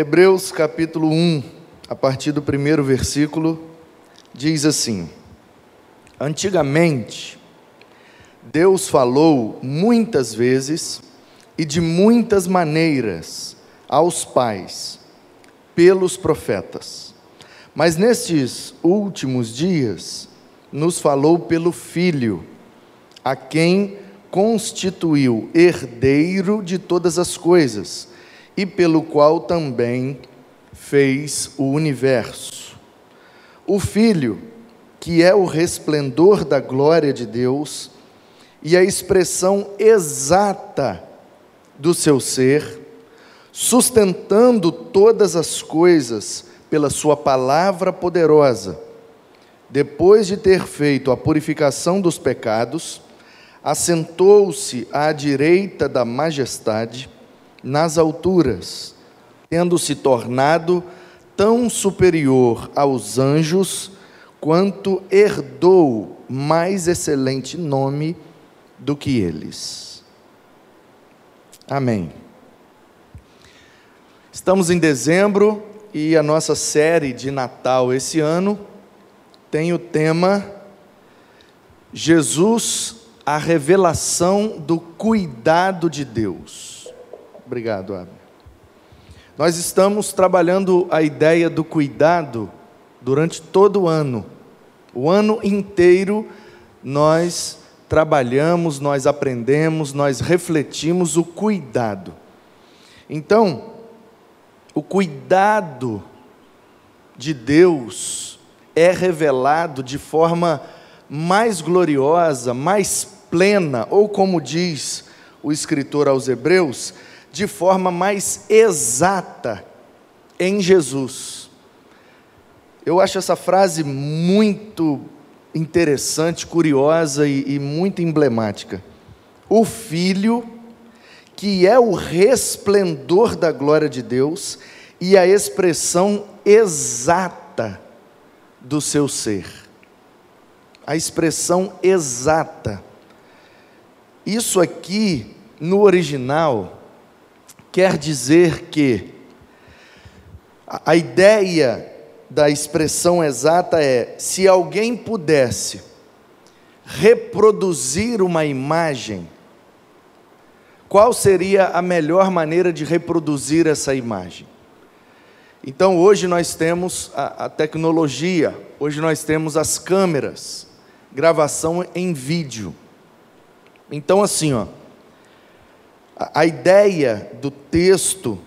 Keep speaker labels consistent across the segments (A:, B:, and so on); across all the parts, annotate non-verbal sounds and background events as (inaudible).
A: Hebreus capítulo 1, a partir do primeiro versículo, diz assim: Antigamente, Deus falou muitas vezes e de muitas maneiras aos pais, pelos profetas. Mas nestes últimos dias, nos falou pelo Filho, a quem constituiu herdeiro de todas as coisas e pelo qual também fez o universo. O Filho, que é o resplendor da glória de Deus e a expressão exata do seu ser, sustentando todas as coisas pela Sua palavra poderosa, depois de ter feito a purificação dos pecados, assentou-se à direita da majestade nas alturas, tendo se tornado tão superior aos anjos, quanto herdou mais excelente nome do que eles. Amém. Estamos em dezembro e a nossa série de Natal esse ano tem o tema Jesus, a revelação do cuidado de Deus. Obrigado, Abner. Nós estamos trabalhando a ideia do cuidado durante todo o ano. O ano inteiro nós trabalhamos, nós aprendemos, nós refletimos o cuidado. Então, o cuidado de Deus é revelado de forma mais gloriosa, mais plena, ou como diz o escritor aos Hebreus, de forma mais exata em Jesus. Eu acho essa frase muito interessante, curiosa e, e muito emblemática. O Filho, que é o resplendor da glória de Deus e a expressão exata do seu ser. A expressão exata. Isso aqui, no original, quer dizer que a ideia da expressão exata é: se alguém pudesse reproduzir uma imagem, qual seria a melhor maneira de reproduzir essa imagem? Então, hoje nós temos a, a tecnologia, hoje nós temos as câmeras, gravação em vídeo. Então, assim, ó, a ideia do texto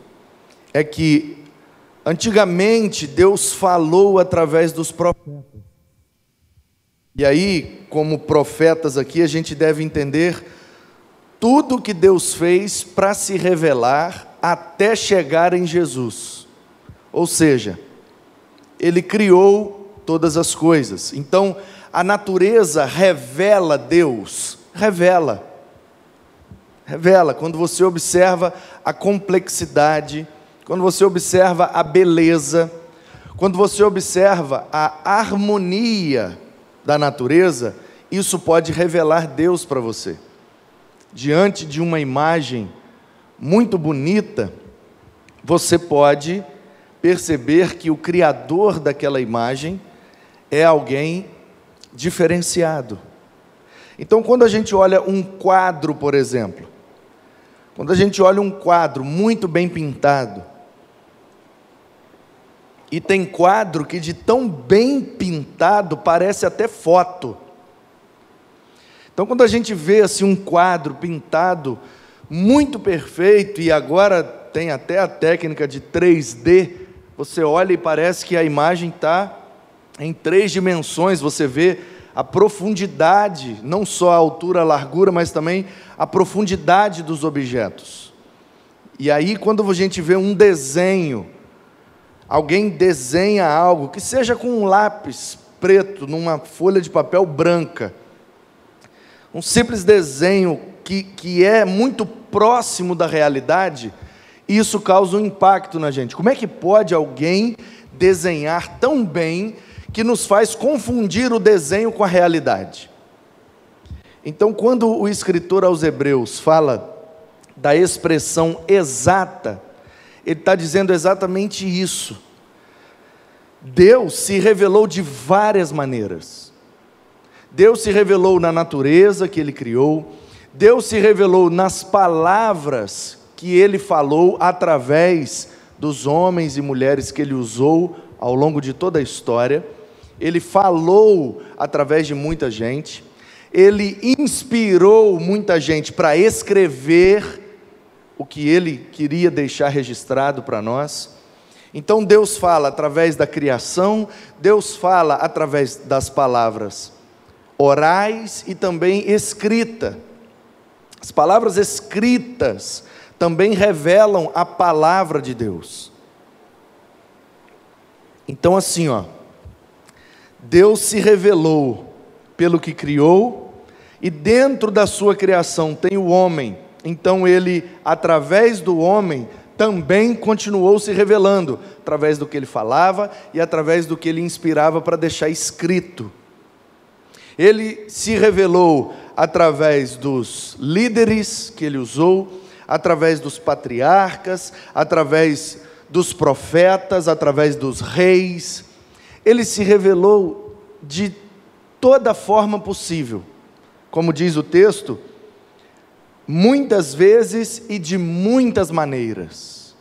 A: é que antigamente Deus falou através dos profetas. E aí, como profetas aqui, a gente deve entender tudo que Deus fez para se revelar até chegar em Jesus. Ou seja, ele criou todas as coisas. Então, a natureza revela Deus, revela revela, quando você observa a complexidade, quando você observa a beleza, quando você observa a harmonia da natureza, isso pode revelar Deus para você. Diante de uma imagem muito bonita, você pode perceber que o criador daquela imagem é alguém diferenciado. Então, quando a gente olha um quadro, por exemplo, quando a gente olha um quadro muito bem pintado, e tem quadro que de tão bem pintado parece até foto. Então, quando a gente vê assim um quadro pintado muito perfeito e agora tem até a técnica de 3D, você olha e parece que a imagem está em três dimensões. Você vê a profundidade, não só a altura, a largura, mas também a profundidade dos objetos. E aí, quando a gente vê um desenho, alguém desenha algo, que seja com um lápis preto, numa folha de papel branca, um simples desenho que, que é muito próximo da realidade, isso causa um impacto na gente. Como é que pode alguém desenhar tão bem que nos faz confundir o desenho com a realidade. Então, quando o escritor aos Hebreus fala da expressão exata, ele está dizendo exatamente isso. Deus se revelou de várias maneiras. Deus se revelou na natureza que ele criou, Deus se revelou nas palavras que ele falou através dos homens e mulheres que ele usou ao longo de toda a história. Ele falou através de muita gente, ele inspirou muita gente para escrever o que ele queria deixar registrado para nós. Então Deus fala através da criação, Deus fala através das palavras orais e também escrita. As palavras escritas também revelam a palavra de Deus. Então assim, ó, Deus se revelou pelo que criou e dentro da sua criação tem o homem. Então ele, através do homem, também continuou se revelando, através do que ele falava e através do que ele inspirava para deixar escrito. Ele se revelou através dos líderes que ele usou, através dos patriarcas, através dos profetas, através dos reis. Ele se revelou de toda forma possível. Como diz o texto, muitas vezes e de muitas maneiras.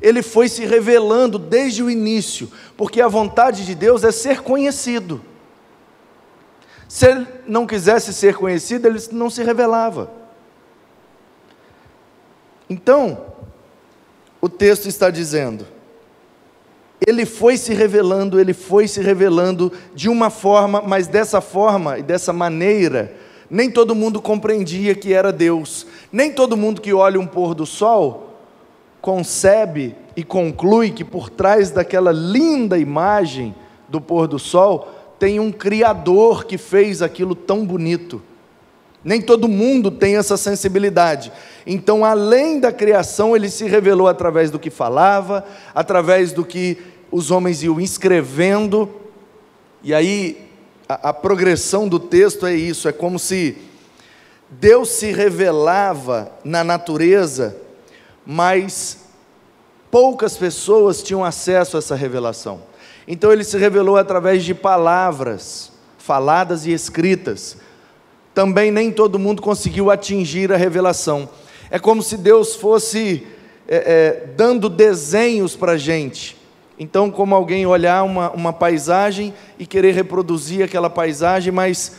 A: Ele foi se revelando desde o início, porque a vontade de Deus é ser conhecido. Se ele não quisesse ser conhecido, ele não se revelava. Então, o texto está dizendo: ele foi se revelando, ele foi se revelando de uma forma, mas dessa forma e dessa maneira, nem todo mundo compreendia que era Deus. Nem todo mundo que olha um pôr do sol concebe e conclui que por trás daquela linda imagem do pôr do sol tem um Criador que fez aquilo tão bonito. Nem todo mundo tem essa sensibilidade. Então, além da criação, ele se revelou através do que falava, através do que os homens iam escrevendo. E aí, a, a progressão do texto é isso: é como se Deus se revelava na natureza, mas poucas pessoas tinham acesso a essa revelação. Então ele se revelou através de palavras faladas e escritas também nem todo mundo conseguiu atingir a revelação. É como se Deus fosse é, é, dando desenhos para a gente. Então, como alguém olhar uma, uma paisagem e querer reproduzir aquela paisagem, mas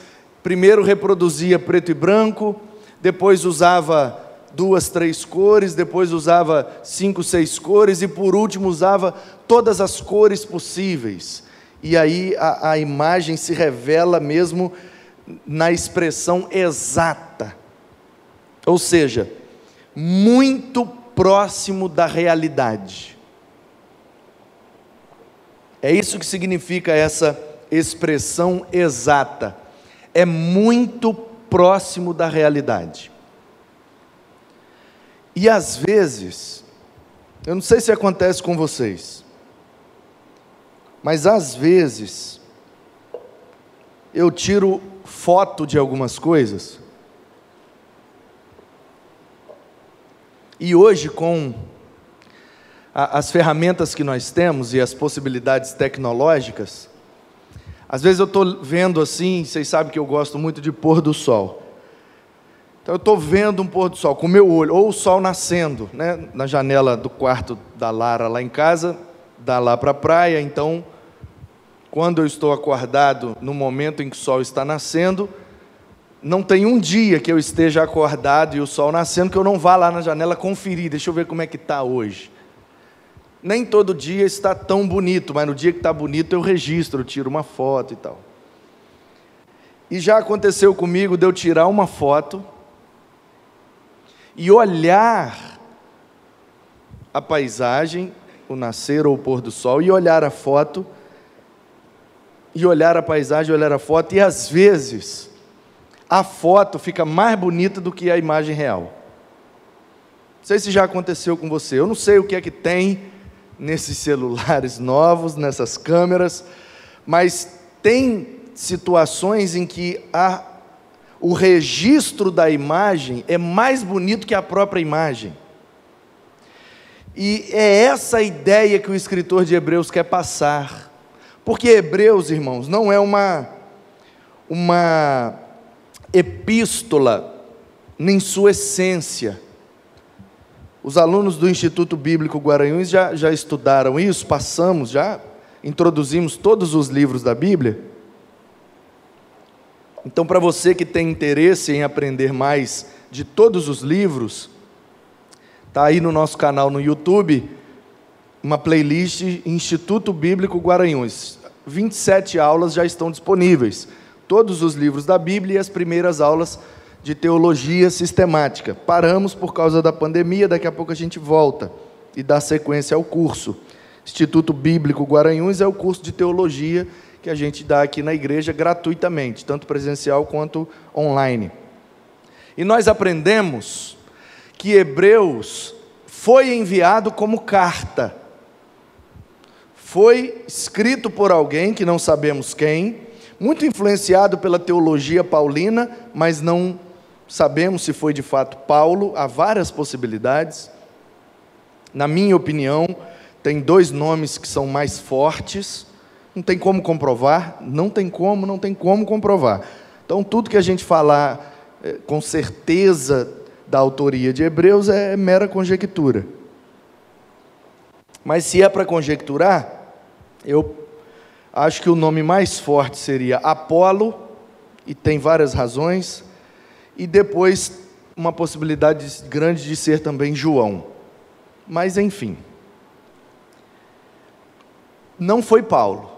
A: primeiro reproduzia preto e branco, depois usava duas, três cores, depois usava cinco, seis cores e por último usava todas as cores possíveis. E aí a, a imagem se revela mesmo na expressão exata, ou seja, muito próximo da realidade. É isso que significa essa expressão exata. É muito próximo da realidade. E às vezes, eu não sei se acontece com vocês, mas às vezes, eu tiro foto de algumas coisas. E hoje, com as ferramentas que nós temos e as possibilidades tecnológicas, às vezes eu estou vendo assim, vocês sabem que eu gosto muito de pôr do sol. Então eu estou vendo um pôr do sol com o meu olho, ou o sol nascendo, né, na janela do quarto da Lara lá em casa, dá lá para a praia, então quando eu estou acordado no momento em que o sol está nascendo, não tem um dia que eu esteja acordado e o sol nascendo que eu não vá lá na janela conferir, deixa eu ver como é que está hoje. Nem todo dia está tão bonito, mas no dia que está bonito eu registro, eu tiro uma foto e tal. E já aconteceu comigo de eu tirar uma foto e olhar a paisagem, o nascer ou o pôr do sol, e olhar a foto e olhar a paisagem, olhar a foto, e às vezes a foto fica mais bonita do que a imagem real. Não sei se já aconteceu com você, eu não sei o que é que tem nesses celulares novos, nessas câmeras, mas tem situações em que a, o registro da imagem é mais bonito que a própria imagem. E é essa ideia que o escritor de Hebreus quer passar. Porque Hebreus, irmãos, não é uma, uma epístola nem sua essência. Os alunos do Instituto Bíblico Guaranhuns já, já estudaram isso, passamos, já introduzimos todos os livros da Bíblia. Então, para você que tem interesse em aprender mais de todos os livros, está aí no nosso canal no YouTube uma playlist Instituto Bíblico Guaranhuns. 27 aulas já estão disponíveis. Todos os livros da Bíblia e as primeiras aulas de teologia sistemática. Paramos por causa da pandemia, daqui a pouco a gente volta e dá sequência ao curso. Instituto Bíblico Guaranhuns é o curso de teologia que a gente dá aqui na igreja gratuitamente, tanto presencial quanto online. E nós aprendemos que Hebreus foi enviado como carta. Foi escrito por alguém que não sabemos quem, muito influenciado pela teologia paulina, mas não sabemos se foi de fato Paulo, há várias possibilidades. Na minha opinião, tem dois nomes que são mais fortes, não tem como comprovar, não tem como, não tem como comprovar. Então, tudo que a gente falar é, com certeza da autoria de Hebreus é mera conjectura. Mas se é para conjecturar, eu acho que o nome mais forte seria Apolo, e tem várias razões e depois uma possibilidade grande de ser também João. Mas enfim. Não foi Paulo.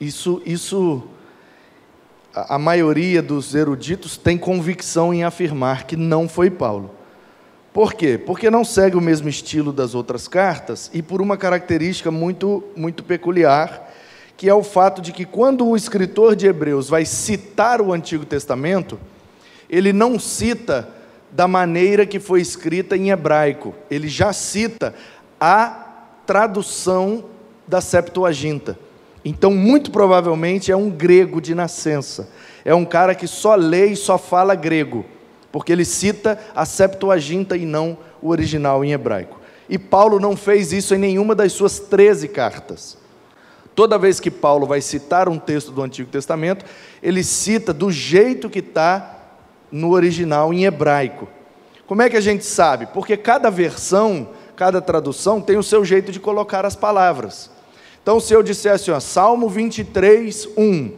A: Isso, isso a maioria dos eruditos tem convicção em afirmar que não foi Paulo. Por quê? Porque não segue o mesmo estilo das outras cartas e por uma característica muito, muito peculiar, que é o fato de que quando o escritor de Hebreus vai citar o Antigo Testamento, ele não cita da maneira que foi escrita em hebraico, ele já cita a tradução da Septuaginta. Então, muito provavelmente é um grego de nascença. É um cara que só lê e só fala grego, porque ele cita a Septuaginta e não o original em hebraico. E Paulo não fez isso em nenhuma das suas 13 cartas. Toda vez que Paulo vai citar um texto do Antigo Testamento, ele cita do jeito que está no original em hebraico. Como é que a gente sabe? Porque cada versão, cada tradução tem o seu jeito de colocar as palavras. Então, se eu dissesse, ó, Salmo 23, 1,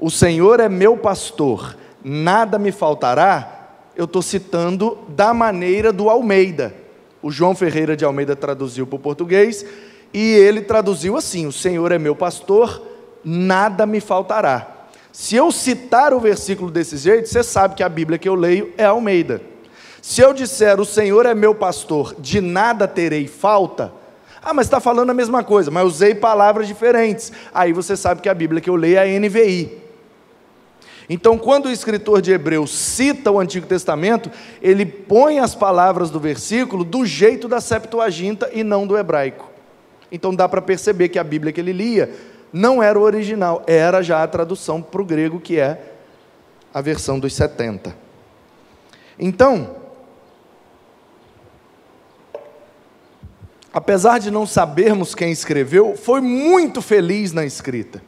A: o Senhor é meu pastor, nada me faltará, eu estou citando da maneira do Almeida. O João Ferreira de Almeida traduziu para o português, e ele traduziu assim: O Senhor é meu pastor, nada me faltará. Se eu citar o versículo desse jeito, você sabe que a Bíblia que eu leio é Almeida. Se eu disser, o Senhor é meu pastor, de nada terei falta, ah, mas está falando a mesma coisa, mas usei palavras diferentes. Aí você sabe que a Bíblia que eu leio é a NVI. Então, quando o escritor de Hebreus cita o Antigo Testamento, ele põe as palavras do versículo do jeito da Septuaginta e não do hebraico. Então dá para perceber que a Bíblia que ele lia não era o original, era já a tradução para o grego, que é a versão dos 70. Então, apesar de não sabermos quem escreveu, foi muito feliz na escrita.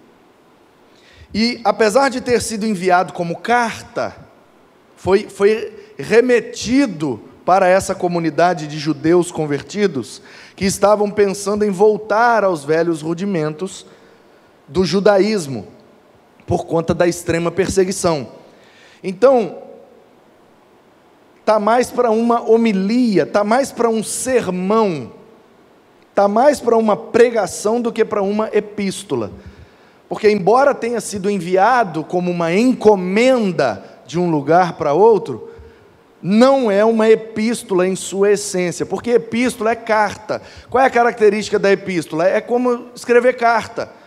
A: E apesar de ter sido enviado como carta, foi, foi remetido para essa comunidade de judeus convertidos que estavam pensando em voltar aos velhos rudimentos do judaísmo, por conta da extrema perseguição. Então, está mais para uma homilia, está mais para um sermão, está mais para uma pregação do que para uma epístola. Porque, embora tenha sido enviado como uma encomenda de um lugar para outro, não é uma epístola em sua essência, porque epístola é carta. Qual é a característica da epístola? É como escrever carta.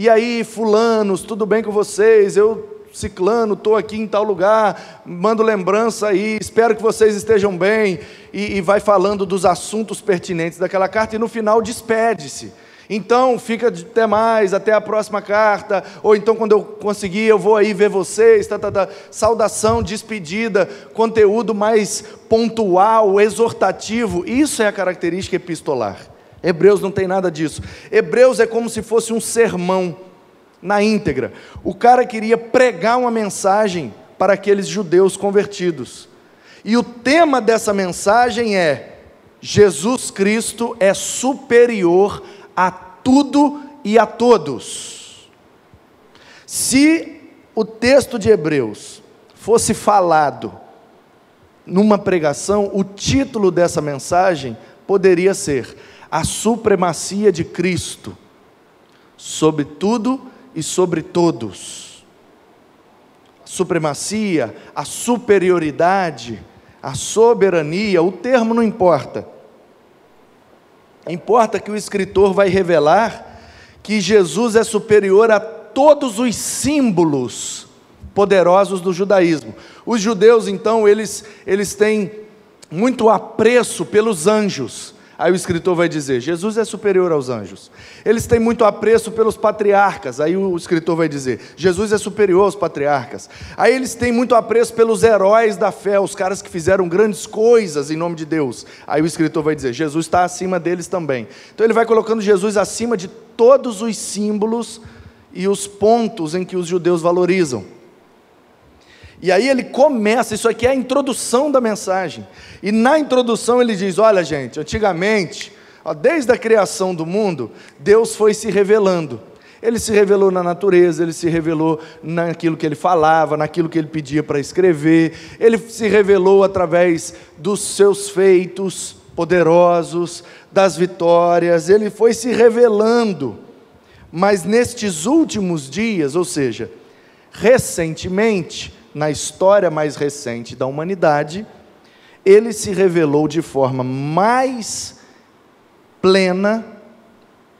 A: E aí, fulanos, tudo bem com vocês? Eu, ciclano, estou aqui em tal lugar, mando lembrança aí, espero que vocês estejam bem. E, e vai falando dos assuntos pertinentes daquela carta e no final despede-se. Então, fica até mais, até a próxima carta, ou então quando eu conseguir, eu vou aí ver vocês, tá, tá, tá. saudação, despedida, conteúdo mais pontual, exortativo, isso é a característica epistolar. Hebreus não tem nada disso. Hebreus é como se fosse um sermão na íntegra. O cara queria pregar uma mensagem para aqueles judeus convertidos. E o tema dessa mensagem é: Jesus Cristo é superior a tudo e a todos. Se o texto de Hebreus fosse falado numa pregação, o título dessa mensagem poderia ser A Supremacia de Cristo sobre tudo e sobre todos. A supremacia, a superioridade, a soberania, o termo não importa. Importa que o escritor vai revelar que Jesus é superior a todos os símbolos poderosos do judaísmo. Os judeus, então, eles, eles têm muito apreço pelos anjos. Aí o escritor vai dizer: Jesus é superior aos anjos. Eles têm muito apreço pelos patriarcas. Aí o escritor vai dizer: Jesus é superior aos patriarcas. Aí eles têm muito apreço pelos heróis da fé, os caras que fizeram grandes coisas em nome de Deus. Aí o escritor vai dizer: Jesus está acima deles também. Então ele vai colocando Jesus acima de todos os símbolos e os pontos em que os judeus valorizam. E aí ele começa, isso aqui é a introdução da mensagem. E na introdução ele diz: Olha, gente, antigamente, ó, desde a criação do mundo, Deus foi se revelando. Ele se revelou na natureza, ele se revelou naquilo que ele falava, naquilo que ele pedia para escrever, ele se revelou através dos seus feitos poderosos, das vitórias, ele foi se revelando. Mas nestes últimos dias, ou seja, recentemente, na história mais recente da humanidade, ele se revelou de forma mais plena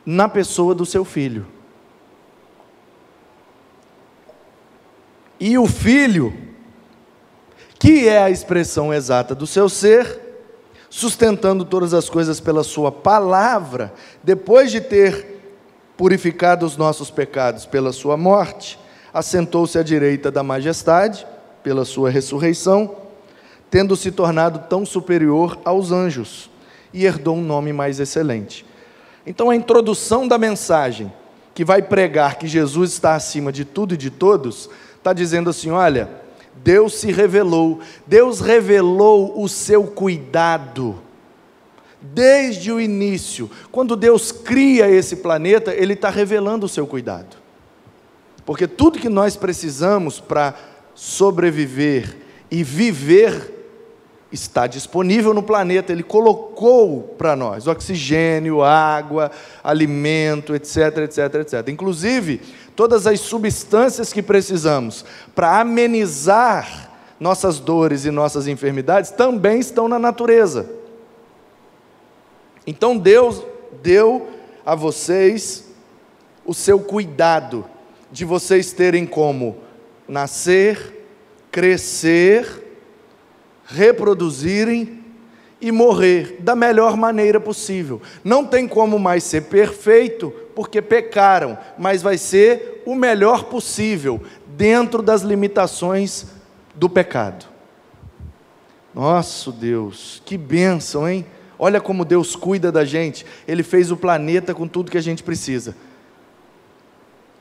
A: na pessoa do seu filho. E o filho, que é a expressão exata do seu ser, sustentando todas as coisas pela sua palavra, depois de ter purificado os nossos pecados pela sua morte, assentou-se à direita da majestade, pela sua ressurreição, tendo se tornado tão superior aos anjos, e herdou um nome mais excelente. Então, a introdução da mensagem, que vai pregar que Jesus está acima de tudo e de todos, está dizendo assim: olha, Deus se revelou, Deus revelou o seu cuidado. Desde o início, quando Deus cria esse planeta, Ele está revelando o seu cuidado. Porque tudo que nós precisamos para sobreviver e viver está disponível no planeta, ele colocou para nós oxigênio, água, alimento, etc, etc, etc. Inclusive, todas as substâncias que precisamos para amenizar nossas dores e nossas enfermidades também estão na natureza. Então Deus deu a vocês o seu cuidado de vocês terem como nascer, crescer, reproduzirem e morrer da melhor maneira possível. Não tem como mais ser perfeito, porque pecaram, mas vai ser o melhor possível, dentro das limitações do pecado. Nosso Deus, que bênção, hein? Olha como Deus cuida da gente. Ele fez o planeta com tudo que a gente precisa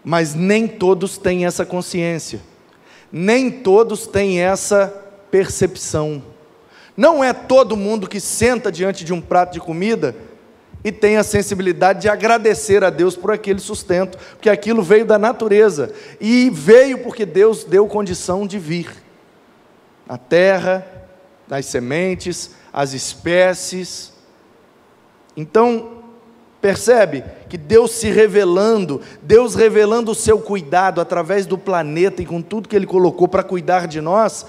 A: mas nem todos têm essa consciência, nem todos têm essa percepção. Não é todo mundo que senta diante de um prato de comida e tem a sensibilidade de agradecer a Deus por aquele sustento, porque aquilo veio da natureza e veio porque Deus deu condição de vir. A terra, as sementes, as espécies. Então, Percebe que Deus se revelando, Deus revelando o seu cuidado através do planeta e com tudo que Ele colocou para cuidar de nós,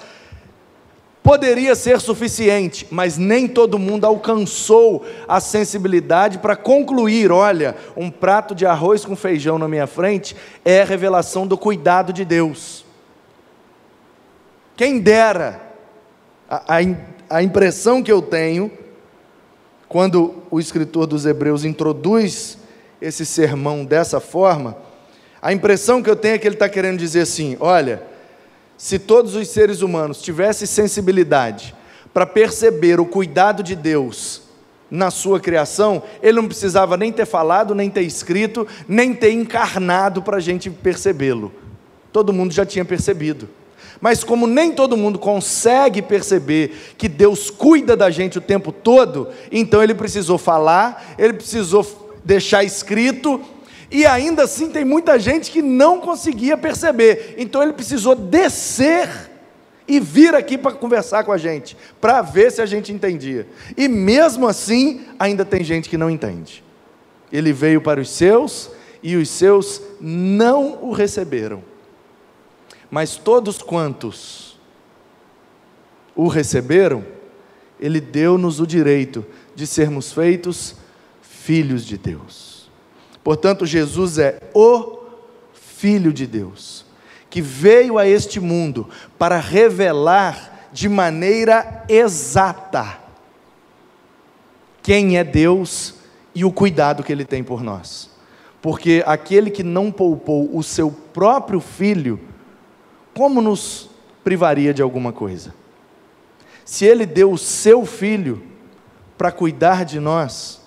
A: poderia ser suficiente, mas nem todo mundo alcançou a sensibilidade para concluir: olha, um prato de arroz com feijão na minha frente é a revelação do cuidado de Deus. Quem dera, a, a, a impressão que eu tenho quando o escritor dos Hebreus introduz esse sermão dessa forma, a impressão que eu tenho é que ele está querendo dizer assim: olha, se todos os seres humanos tivessem sensibilidade para perceber o cuidado de Deus na sua criação, ele não precisava nem ter falado, nem ter escrito, nem ter encarnado para a gente percebê-lo. Todo mundo já tinha percebido. Mas como nem todo mundo consegue perceber que Deus cuida da gente o tempo todo, então ele precisou falar, ele precisou deixar escrito, e ainda assim tem muita gente que não conseguia perceber. Então ele precisou descer e vir aqui para conversar com a gente, para ver se a gente entendia. E mesmo assim, ainda tem gente que não entende. Ele veio para os seus e os seus não o receberam. Mas todos quantos o receberam, ele deu-nos o direito de sermos feitos filhos de Deus. Portanto, Jesus é o Filho de Deus, que veio a este mundo para revelar de maneira exata quem é Deus e o cuidado que Ele tem por nós. Porque aquele que não poupou o seu próprio filho, como nos privaria de alguma coisa? Se ele deu o seu filho para cuidar de nós,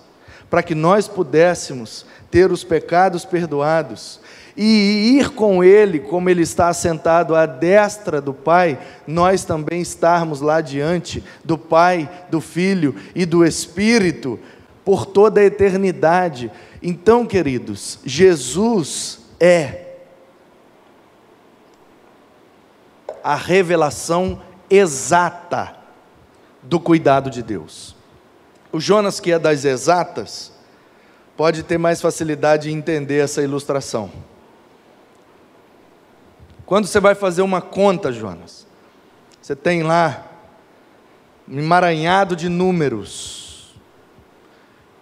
A: para que nós pudéssemos ter os pecados perdoados e ir com ele, como ele está assentado à destra do Pai, nós também estarmos lá diante do Pai, do Filho e do Espírito por toda a eternidade. Então, queridos, Jesus é a revelação exata do cuidado de Deus. O Jonas, que é das exatas, pode ter mais facilidade em entender essa ilustração. Quando você vai fazer uma conta, Jonas, você tem lá um emaranhado de números,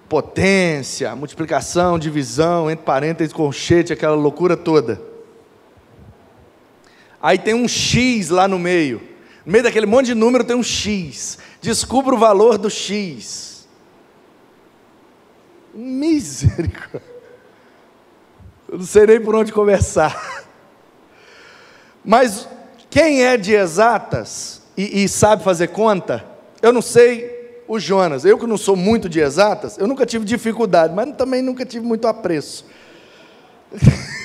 A: potência, multiplicação, divisão, entre parênteses, colchete, aquela loucura toda. Aí tem um X lá no meio. No meio daquele monte de número tem um X. Descubra o valor do X. Misericórdia. Eu não sei nem por onde começar. Mas quem é de exatas e, e sabe fazer conta, eu não sei o Jonas. Eu que não sou muito de exatas, eu nunca tive dificuldade, mas também nunca tive muito apreço. (laughs)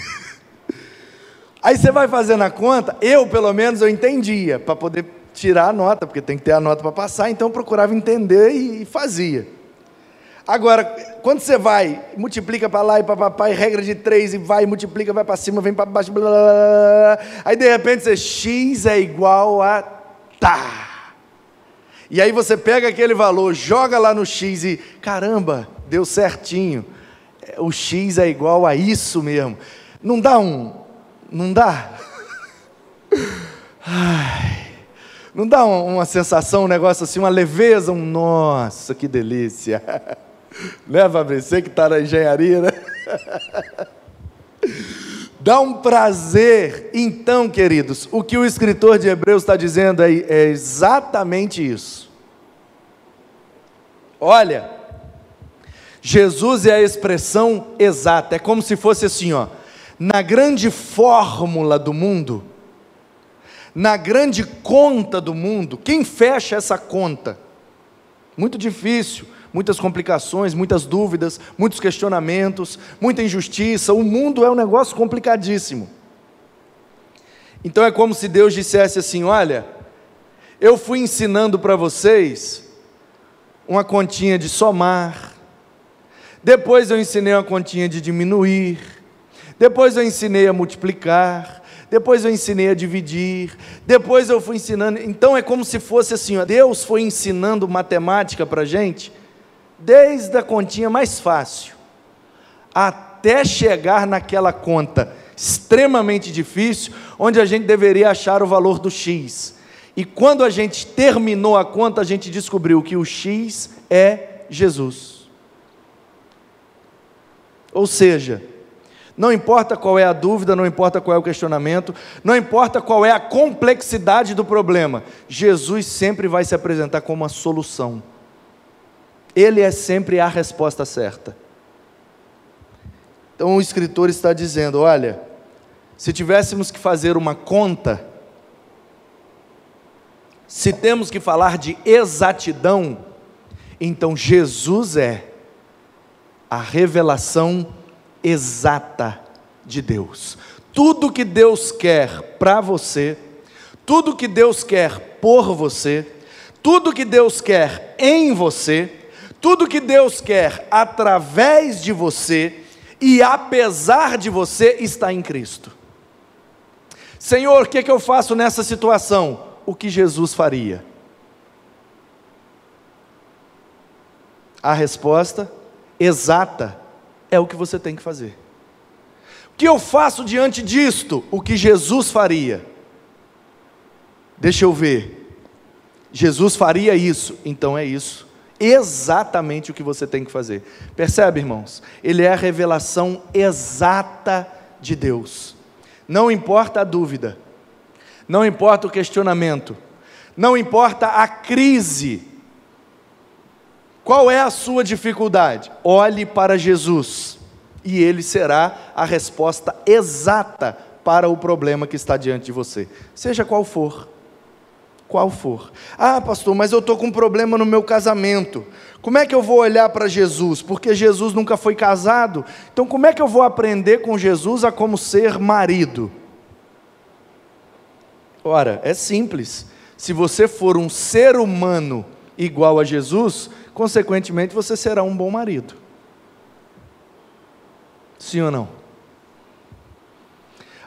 A: Aí você vai fazendo a conta, eu pelo menos eu entendia, para poder tirar a nota, porque tem que ter a nota para passar, então eu procurava entender e fazia. Agora, quando você vai, multiplica para lá e para papai, regra de três, e vai, multiplica, vai para cima, vem para baixo, blá, blá, blá, aí de repente você, x é igual a tá. E aí você pega aquele valor, joga lá no x e, caramba, deu certinho. O x é igual a isso mesmo. Não dá um, não dá? Ai, não dá uma, sensação, um negócio assim, uma leveza, um nossa, que delícia. (laughs) Né, Fabrício? Você que está na engenharia, né? (laughs) Dá um prazer. Então, queridos, o que o escritor de Hebreus está dizendo aí é exatamente isso. Olha, Jesus é a expressão exata, é como se fosse assim, ó na grande fórmula do mundo, na grande conta do mundo, quem fecha essa conta? Muito difícil, muitas complicações, muitas dúvidas, muitos questionamentos, muita injustiça. O mundo é um negócio complicadíssimo. Então é como se Deus dissesse assim: Olha, eu fui ensinando para vocês uma continha de somar, depois eu ensinei uma continha de diminuir, depois eu ensinei a multiplicar, depois eu ensinei a dividir, depois eu fui ensinando. Então é como se fosse assim: ó, Deus foi ensinando matemática para a gente, desde a continha mais fácil, até chegar naquela conta extremamente difícil, onde a gente deveria achar o valor do X. E quando a gente terminou a conta, a gente descobriu que o X é Jesus. Ou seja, não importa qual é a dúvida, não importa qual é o questionamento, não importa qual é a complexidade do problema, Jesus sempre vai se apresentar como a solução. Ele é sempre a resposta certa. Então o escritor está dizendo: olha, se tivéssemos que fazer uma conta, se temos que falar de exatidão, então Jesus é a revelação exata de Deus. Tudo que Deus quer para você, tudo que Deus quer por você, tudo que Deus quer em você, tudo que Deus quer através de você e apesar de você está em Cristo. Senhor, o que, é que eu faço nessa situação? O que Jesus faria? A resposta exata é o que você tem que fazer. O que eu faço diante disto? O que Jesus faria. Deixa eu ver. Jesus faria isso, então é isso. Exatamente o que você tem que fazer. Percebe, irmãos? Ele é a revelação exata de Deus. Não importa a dúvida, não importa o questionamento, não importa a crise. Qual é a sua dificuldade? Olhe para Jesus e ele será a resposta exata para o problema que está diante de você, seja qual for. Qual for. Ah, pastor, mas eu estou com um problema no meu casamento. Como é que eu vou olhar para Jesus? Porque Jesus nunca foi casado. Então, como é que eu vou aprender com Jesus a como ser marido? Ora, é simples. Se você for um ser humano igual a Jesus, consequentemente você será um bom marido. Sim ou não?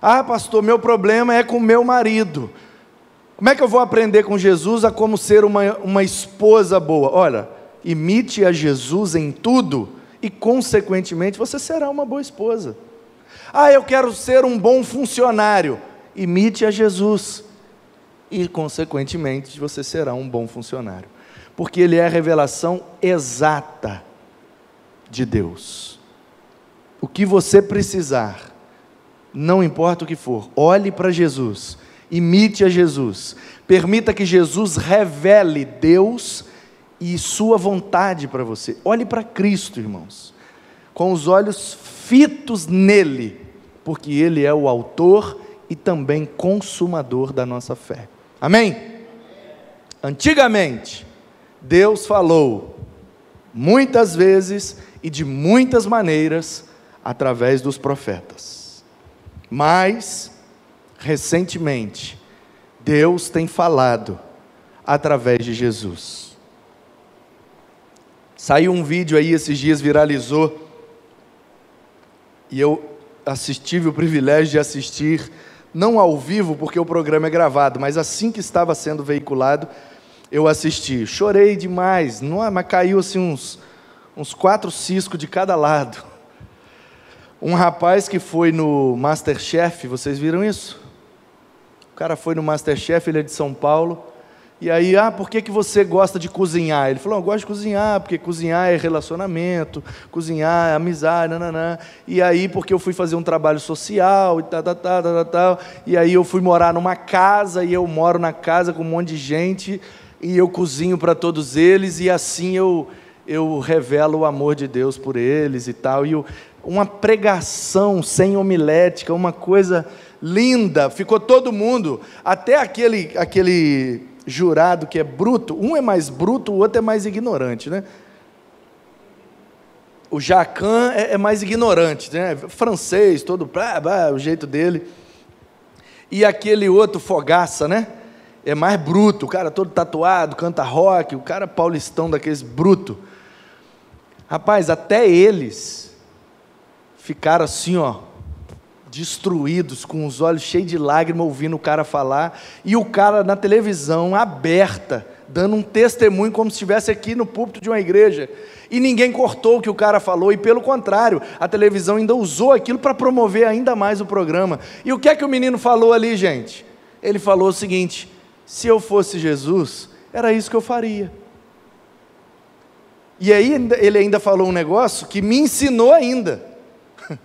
A: Ah, pastor, meu problema é com meu marido. Como é que eu vou aprender com Jesus a como ser uma, uma esposa boa? Olha, imite a Jesus em tudo e, consequentemente, você será uma boa esposa. Ah, eu quero ser um bom funcionário. Imite a Jesus e, consequentemente, você será um bom funcionário. Porque Ele é a revelação exata de Deus. O que você precisar, não importa o que for, olhe para Jesus Imite a Jesus. Permita que Jesus revele Deus e Sua vontade para você. Olhe para Cristo, irmãos, com os olhos fitos nele, porque Ele é o autor e também consumador da nossa fé. Amém? Antigamente, Deus falou muitas vezes e de muitas maneiras através dos profetas. Mas recentemente, Deus tem falado através de Jesus. Saiu um vídeo aí esses dias, viralizou, e eu assisti, tive o privilégio de assistir, não ao vivo, porque o programa é gravado, mas assim que estava sendo veiculado, eu assisti. Chorei demais, não, é, mas caiu assim uns, uns quatro ciscos de cada lado. Um rapaz que foi no Masterchef, vocês viram isso? cara foi no Masterchef, ele é de São Paulo. E aí, ah, por que, que você gosta de cozinhar? Ele falou, eu gosto de cozinhar, porque cozinhar é relacionamento, cozinhar é amizade, nananã. E aí, porque eu fui fazer um trabalho social e tal, tal, tal, tal, tal. E aí eu fui morar numa casa, e eu moro na casa com um monte de gente, e eu cozinho para todos eles, e assim eu, eu revelo o amor de Deus por eles e tal. E uma pregação sem homilética, uma coisa linda, ficou todo mundo, até aquele, aquele jurado que é bruto, um é mais bruto, o outro é mais ignorante, né? O Jacan é, é mais ignorante, né? Francês, todo, blá, blá, o jeito dele. E aquele outro fogaça, né? É mais bruto, o cara todo tatuado, canta rock, o cara paulistão daqueles bruto. Rapaz, até eles ficaram assim, ó, destruídos, com os olhos cheios de lágrimas, ouvindo o cara falar, e o cara na televisão, aberta, dando um testemunho como se estivesse aqui no púlpito de uma igreja. E ninguém cortou o que o cara falou, e pelo contrário, a televisão ainda usou aquilo para promover ainda mais o programa. E o que é que o menino falou ali, gente? Ele falou o seguinte: se eu fosse Jesus, era isso que eu faria. E aí ele ainda falou um negócio que me ensinou ainda. (laughs)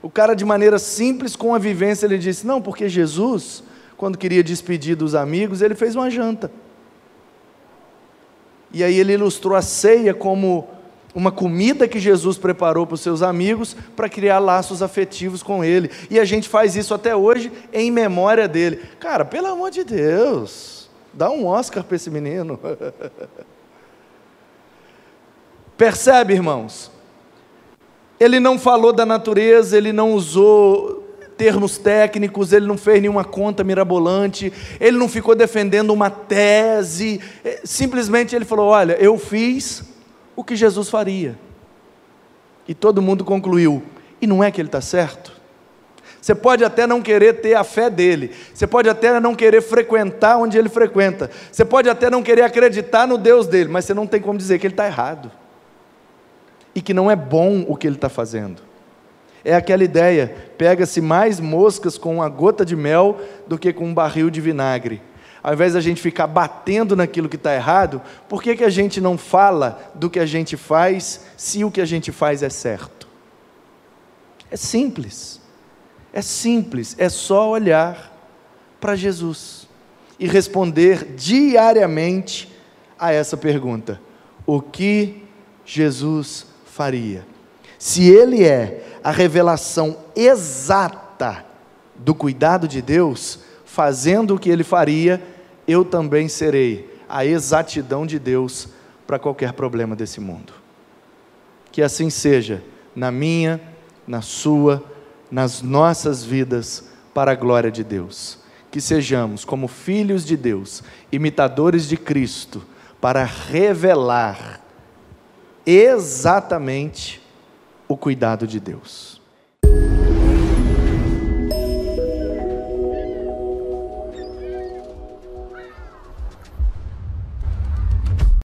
A: O cara, de maneira simples, com a vivência, ele disse: Não, porque Jesus, quando queria despedir dos amigos, ele fez uma janta. E aí ele ilustrou a ceia como uma comida que Jesus preparou para os seus amigos para criar laços afetivos com ele. E a gente faz isso até hoje em memória dele. Cara, pelo amor de Deus, dá um Oscar para esse menino. (laughs) Percebe, irmãos? Ele não falou da natureza, ele não usou termos técnicos, ele não fez nenhuma conta mirabolante, ele não ficou defendendo uma tese, é, simplesmente ele falou: Olha, eu fiz o que Jesus faria. E todo mundo concluiu: E não é que ele está certo? Você pode até não querer ter a fé dele, você pode até não querer frequentar onde ele frequenta, você pode até não querer acreditar no Deus dele, mas você não tem como dizer que ele está errado e que não é bom o que ele está fazendo. É aquela ideia: pega-se mais moscas com uma gota de mel do que com um barril de vinagre. Ao invés da gente ficar batendo naquilo que está errado, por que, que a gente não fala do que a gente faz se o que a gente faz é certo? É simples. É simples. É só olhar para Jesus e responder diariamente a essa pergunta: O que Jesus faria? Se Ele é a revelação exata do cuidado de Deus, fazendo o que Ele faria, eu também serei a exatidão de Deus para qualquer problema desse mundo. Que assim seja na minha, na sua, nas nossas vidas, para a glória de Deus. Que sejamos, como filhos de Deus, imitadores de Cristo, para revelar exatamente o cuidado de Deus.